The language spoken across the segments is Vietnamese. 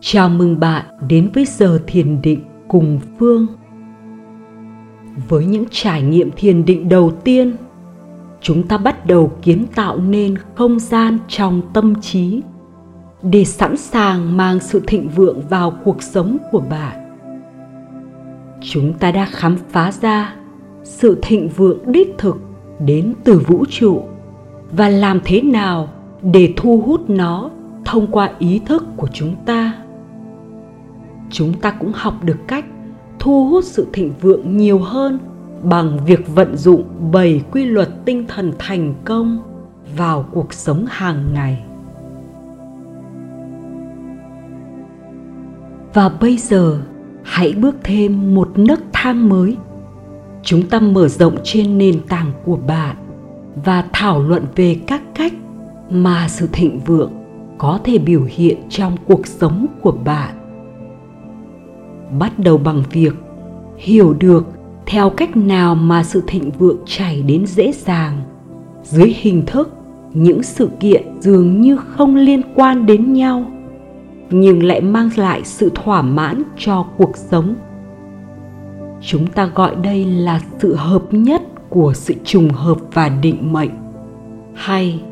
Chào mừng bạn đến với giờ thiền định cùng Phương. Với những trải nghiệm thiền định đầu tiên, chúng ta bắt đầu kiến tạo nên không gian trong tâm trí để sẵn sàng mang sự thịnh vượng vào cuộc sống của bạn. Chúng ta đã khám phá ra sự thịnh vượng đích thực đến từ vũ trụ và làm thế nào để thu hút nó thông qua ý thức của chúng ta chúng ta cũng học được cách thu hút sự thịnh vượng nhiều hơn bằng việc vận dụng bảy quy luật tinh thần thành công vào cuộc sống hàng ngày. Và bây giờ, hãy bước thêm một nấc thang mới. Chúng ta mở rộng trên nền tảng của bạn và thảo luận về các cách mà sự thịnh vượng có thể biểu hiện trong cuộc sống của bạn bắt đầu bằng việc hiểu được theo cách nào mà sự thịnh vượng chảy đến dễ dàng. Dưới hình thức, những sự kiện dường như không liên quan đến nhau, nhưng lại mang lại sự thỏa mãn cho cuộc sống. Chúng ta gọi đây là sự hợp nhất của sự trùng hợp và định mệnh, hay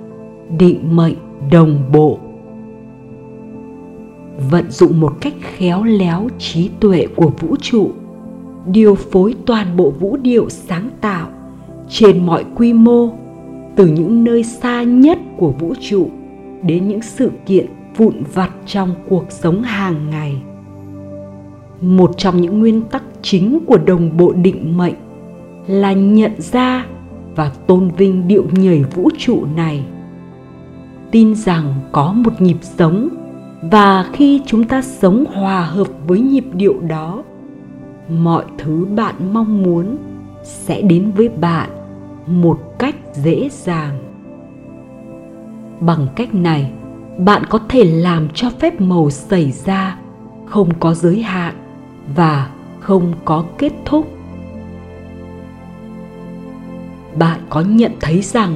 định mệnh đồng bộ vận dụng một cách khéo léo trí tuệ của vũ trụ, điều phối toàn bộ vũ điệu sáng tạo trên mọi quy mô, từ những nơi xa nhất của vũ trụ đến những sự kiện vụn vặt trong cuộc sống hàng ngày. Một trong những nguyên tắc chính của đồng bộ định mệnh là nhận ra và tôn vinh điệu nhảy vũ trụ này. Tin rằng có một nhịp sống và khi chúng ta sống hòa hợp với nhịp điệu đó, mọi thứ bạn mong muốn sẽ đến với bạn một cách dễ dàng. Bằng cách này, bạn có thể làm cho phép màu xảy ra không có giới hạn và không có kết thúc. Bạn có nhận thấy rằng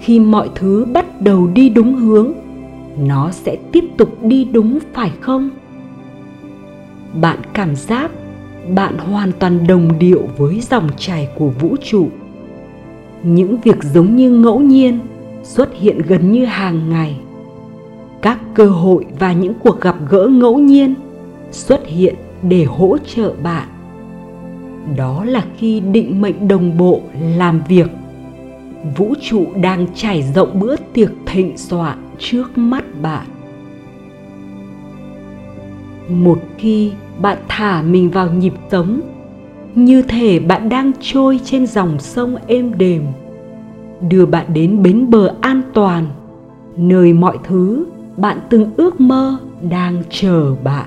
khi mọi thứ bắt đầu đi đúng hướng nó sẽ tiếp tục đi đúng, phải không? Bạn cảm giác bạn hoàn toàn đồng điệu với dòng chảy của vũ trụ. Những việc giống như ngẫu nhiên xuất hiện gần như hàng ngày. Các cơ hội và những cuộc gặp gỡ ngẫu nhiên xuất hiện để hỗ trợ bạn. Đó là khi định mệnh đồng bộ, làm việc. Vũ trụ đang trải rộng bữa tiệc thịnh soạn trước mắt bạn. Một khi bạn thả mình vào nhịp sống, như thể bạn đang trôi trên dòng sông êm đềm, đưa bạn đến bến bờ an toàn, nơi mọi thứ bạn từng ước mơ đang chờ bạn.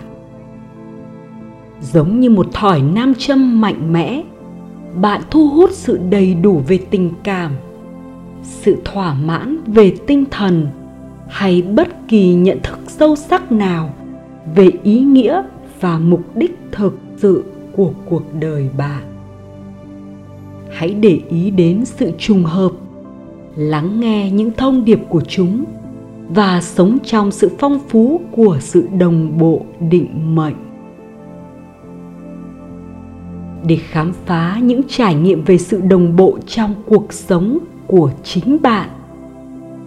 Giống như một thỏi nam châm mạnh mẽ, bạn thu hút sự đầy đủ về tình cảm, sự thỏa mãn về tinh thần hay bất kỳ nhận thức sâu sắc nào về ý nghĩa và mục đích thực sự của cuộc đời bạn hãy để ý đến sự trùng hợp, lắng nghe những thông điệp của chúng và sống trong sự phong phú của sự đồng bộ định mệnh. Để khám phá những trải nghiệm về sự đồng bộ trong cuộc sống của chính bạn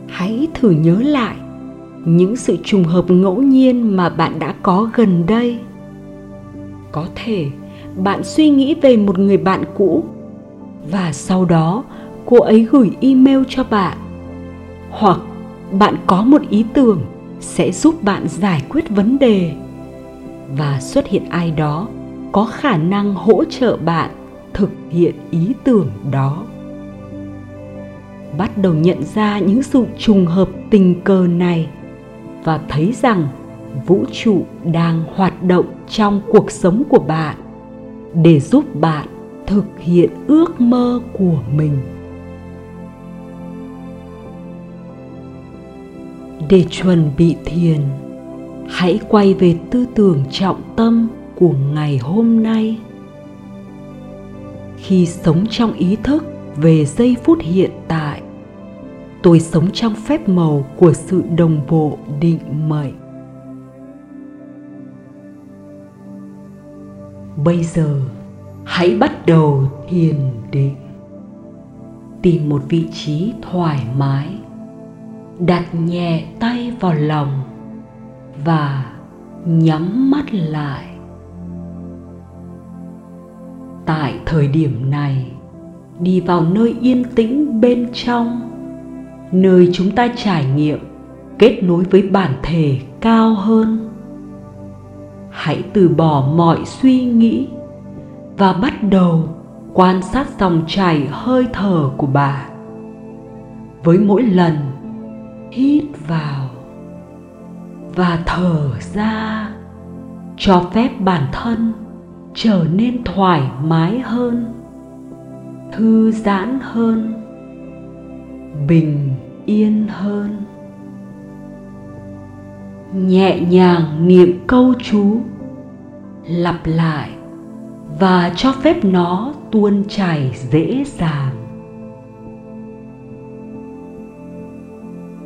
hãy thử nhớ lại những sự trùng hợp ngẫu nhiên mà bạn đã có gần đây. Có thể bạn suy nghĩ về một người bạn cũ và sau đó cô ấy gửi email cho bạn. Hoặc bạn có một ý tưởng sẽ giúp bạn giải quyết vấn đề và xuất hiện ai đó có khả năng hỗ trợ bạn thực hiện ý tưởng đó bắt đầu nhận ra những sự trùng hợp tình cờ này và thấy rằng vũ trụ đang hoạt động trong cuộc sống của bạn để giúp bạn thực hiện ước mơ của mình. Để chuẩn bị thiền, hãy quay về tư tưởng trọng tâm của ngày hôm nay. Khi sống trong ý thức về giây phút hiện tại tôi sống trong phép màu của sự đồng bộ định mệnh. Bây giờ, hãy bắt đầu thiền định. Tìm một vị trí thoải mái, đặt nhẹ tay vào lòng và nhắm mắt lại. Tại thời điểm này, đi vào nơi yên tĩnh bên trong nơi chúng ta trải nghiệm kết nối với bản thể cao hơn. Hãy từ bỏ mọi suy nghĩ và bắt đầu quan sát dòng chảy hơi thở của bà. Với mỗi lần, hít vào và thở ra cho phép bản thân trở nên thoải mái hơn, thư giãn hơn bình yên hơn. Nhẹ nhàng niệm câu chú, lặp lại và cho phép nó tuôn chảy dễ dàng.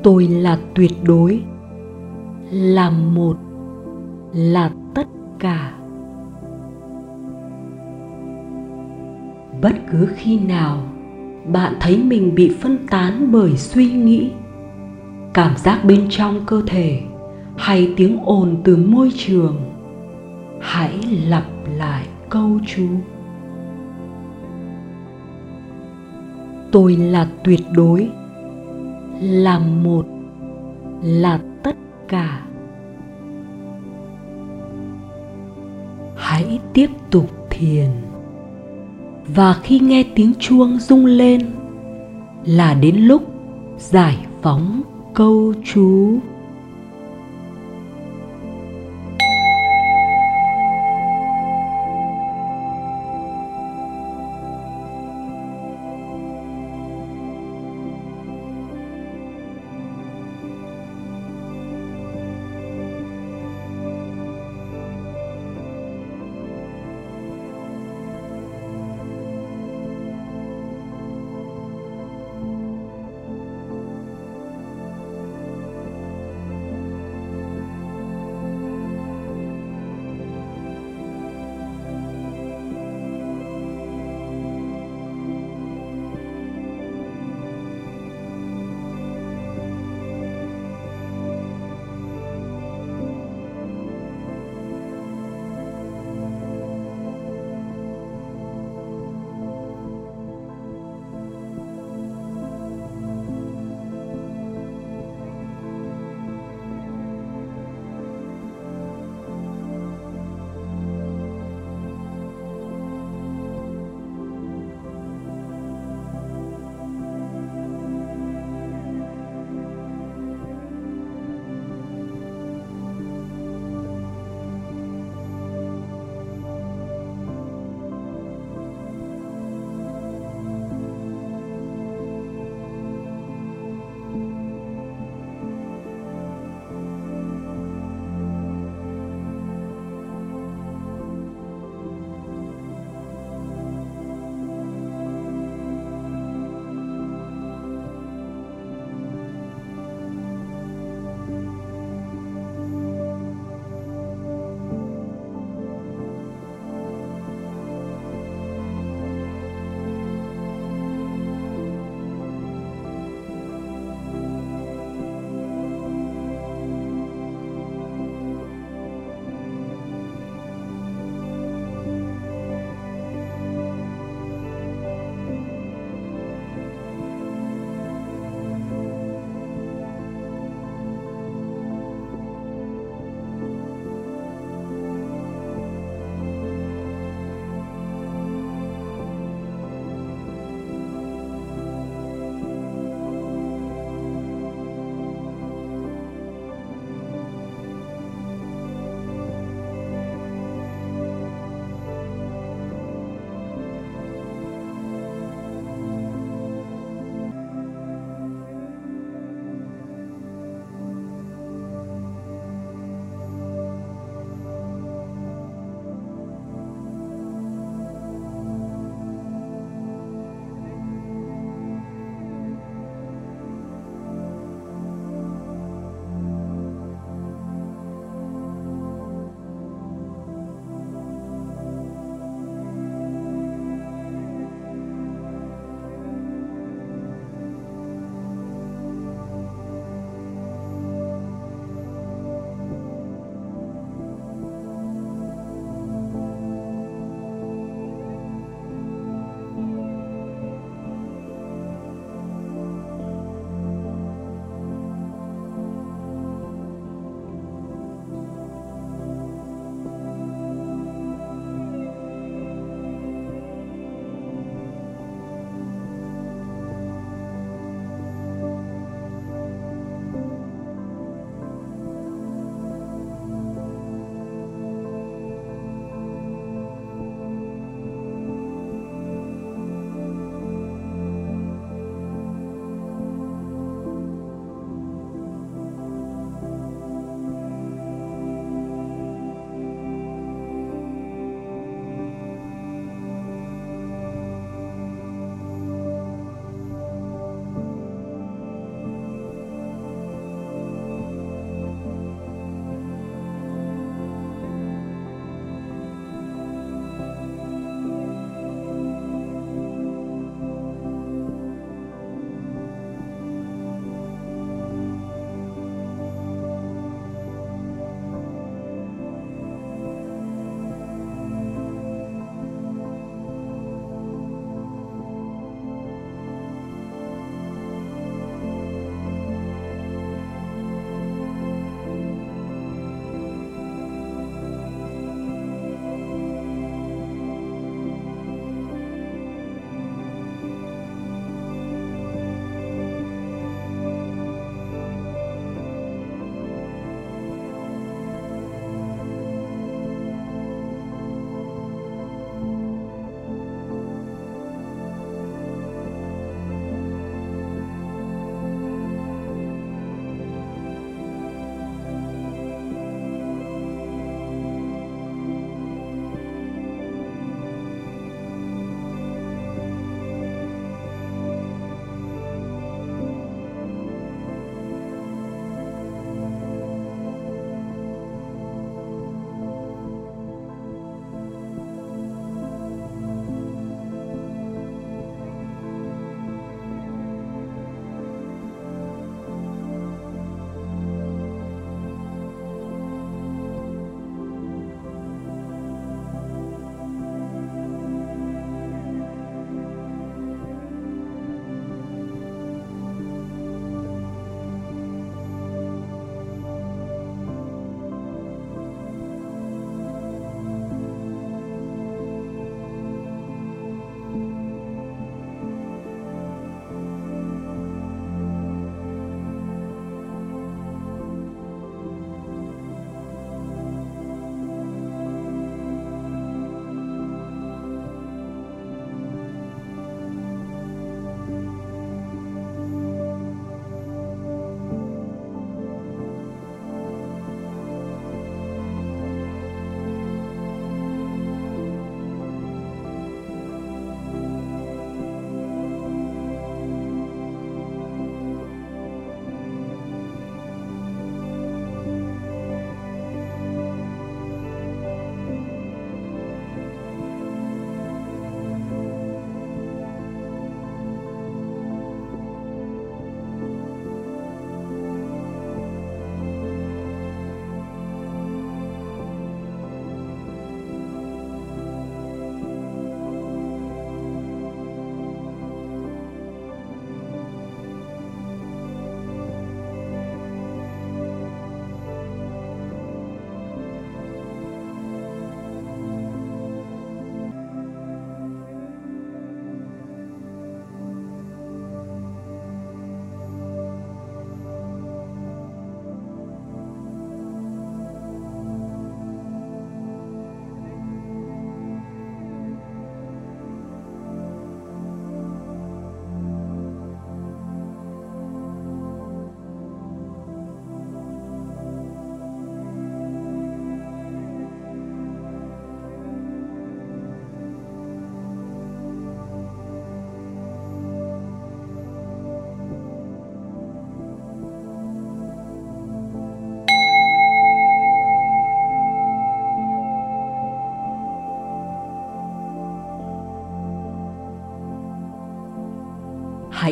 Tôi là tuyệt đối, là một, là tất cả. Bất cứ khi nào bạn thấy mình bị phân tán bởi suy nghĩ. Cảm giác bên trong cơ thể hay tiếng ồn từ môi trường. Hãy lặp lại câu chú. Tôi là tuyệt đối, là một, là tất cả. Hãy tiếp tục thiền và khi nghe tiếng chuông rung lên là đến lúc giải phóng câu chú.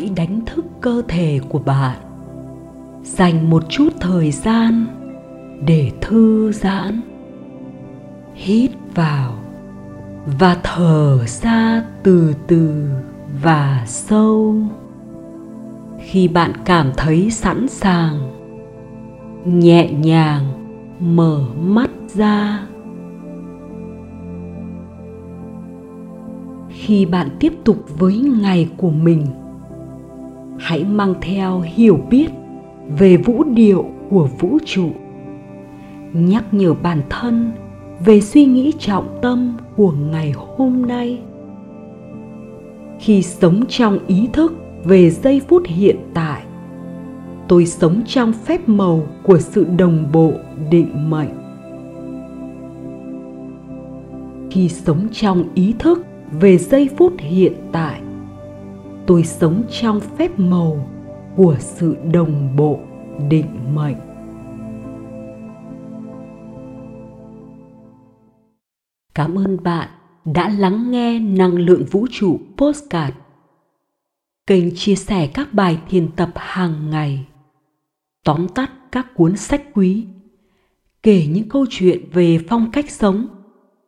Hãy đánh thức cơ thể của bạn. Dành một chút thời gian để thư giãn. Hít vào và thở ra từ từ và sâu. Khi bạn cảm thấy sẵn sàng, nhẹ nhàng mở mắt ra. Khi bạn tiếp tục với ngày của mình hãy mang theo hiểu biết về vũ điệu của vũ trụ. Nhắc nhở bản thân về suy nghĩ trọng tâm của ngày hôm nay. Khi sống trong ý thức về giây phút hiện tại, tôi sống trong phép màu của sự đồng bộ định mệnh. Khi sống trong ý thức về giây phút hiện tại tôi sống trong phép màu của sự đồng bộ định mệnh. Cảm ơn bạn đã lắng nghe năng lượng vũ trụ postcard. Kênh chia sẻ các bài thiền tập hàng ngày, tóm tắt các cuốn sách quý, kể những câu chuyện về phong cách sống,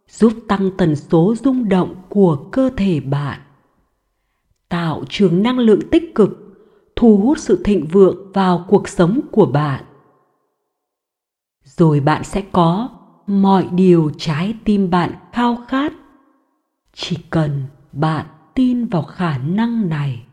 giúp tăng tần số rung động của cơ thể bạn tạo trường năng lượng tích cực, thu hút sự thịnh vượng vào cuộc sống của bạn. Rồi bạn sẽ có mọi điều trái tim bạn khao khát. Chỉ cần bạn tin vào khả năng này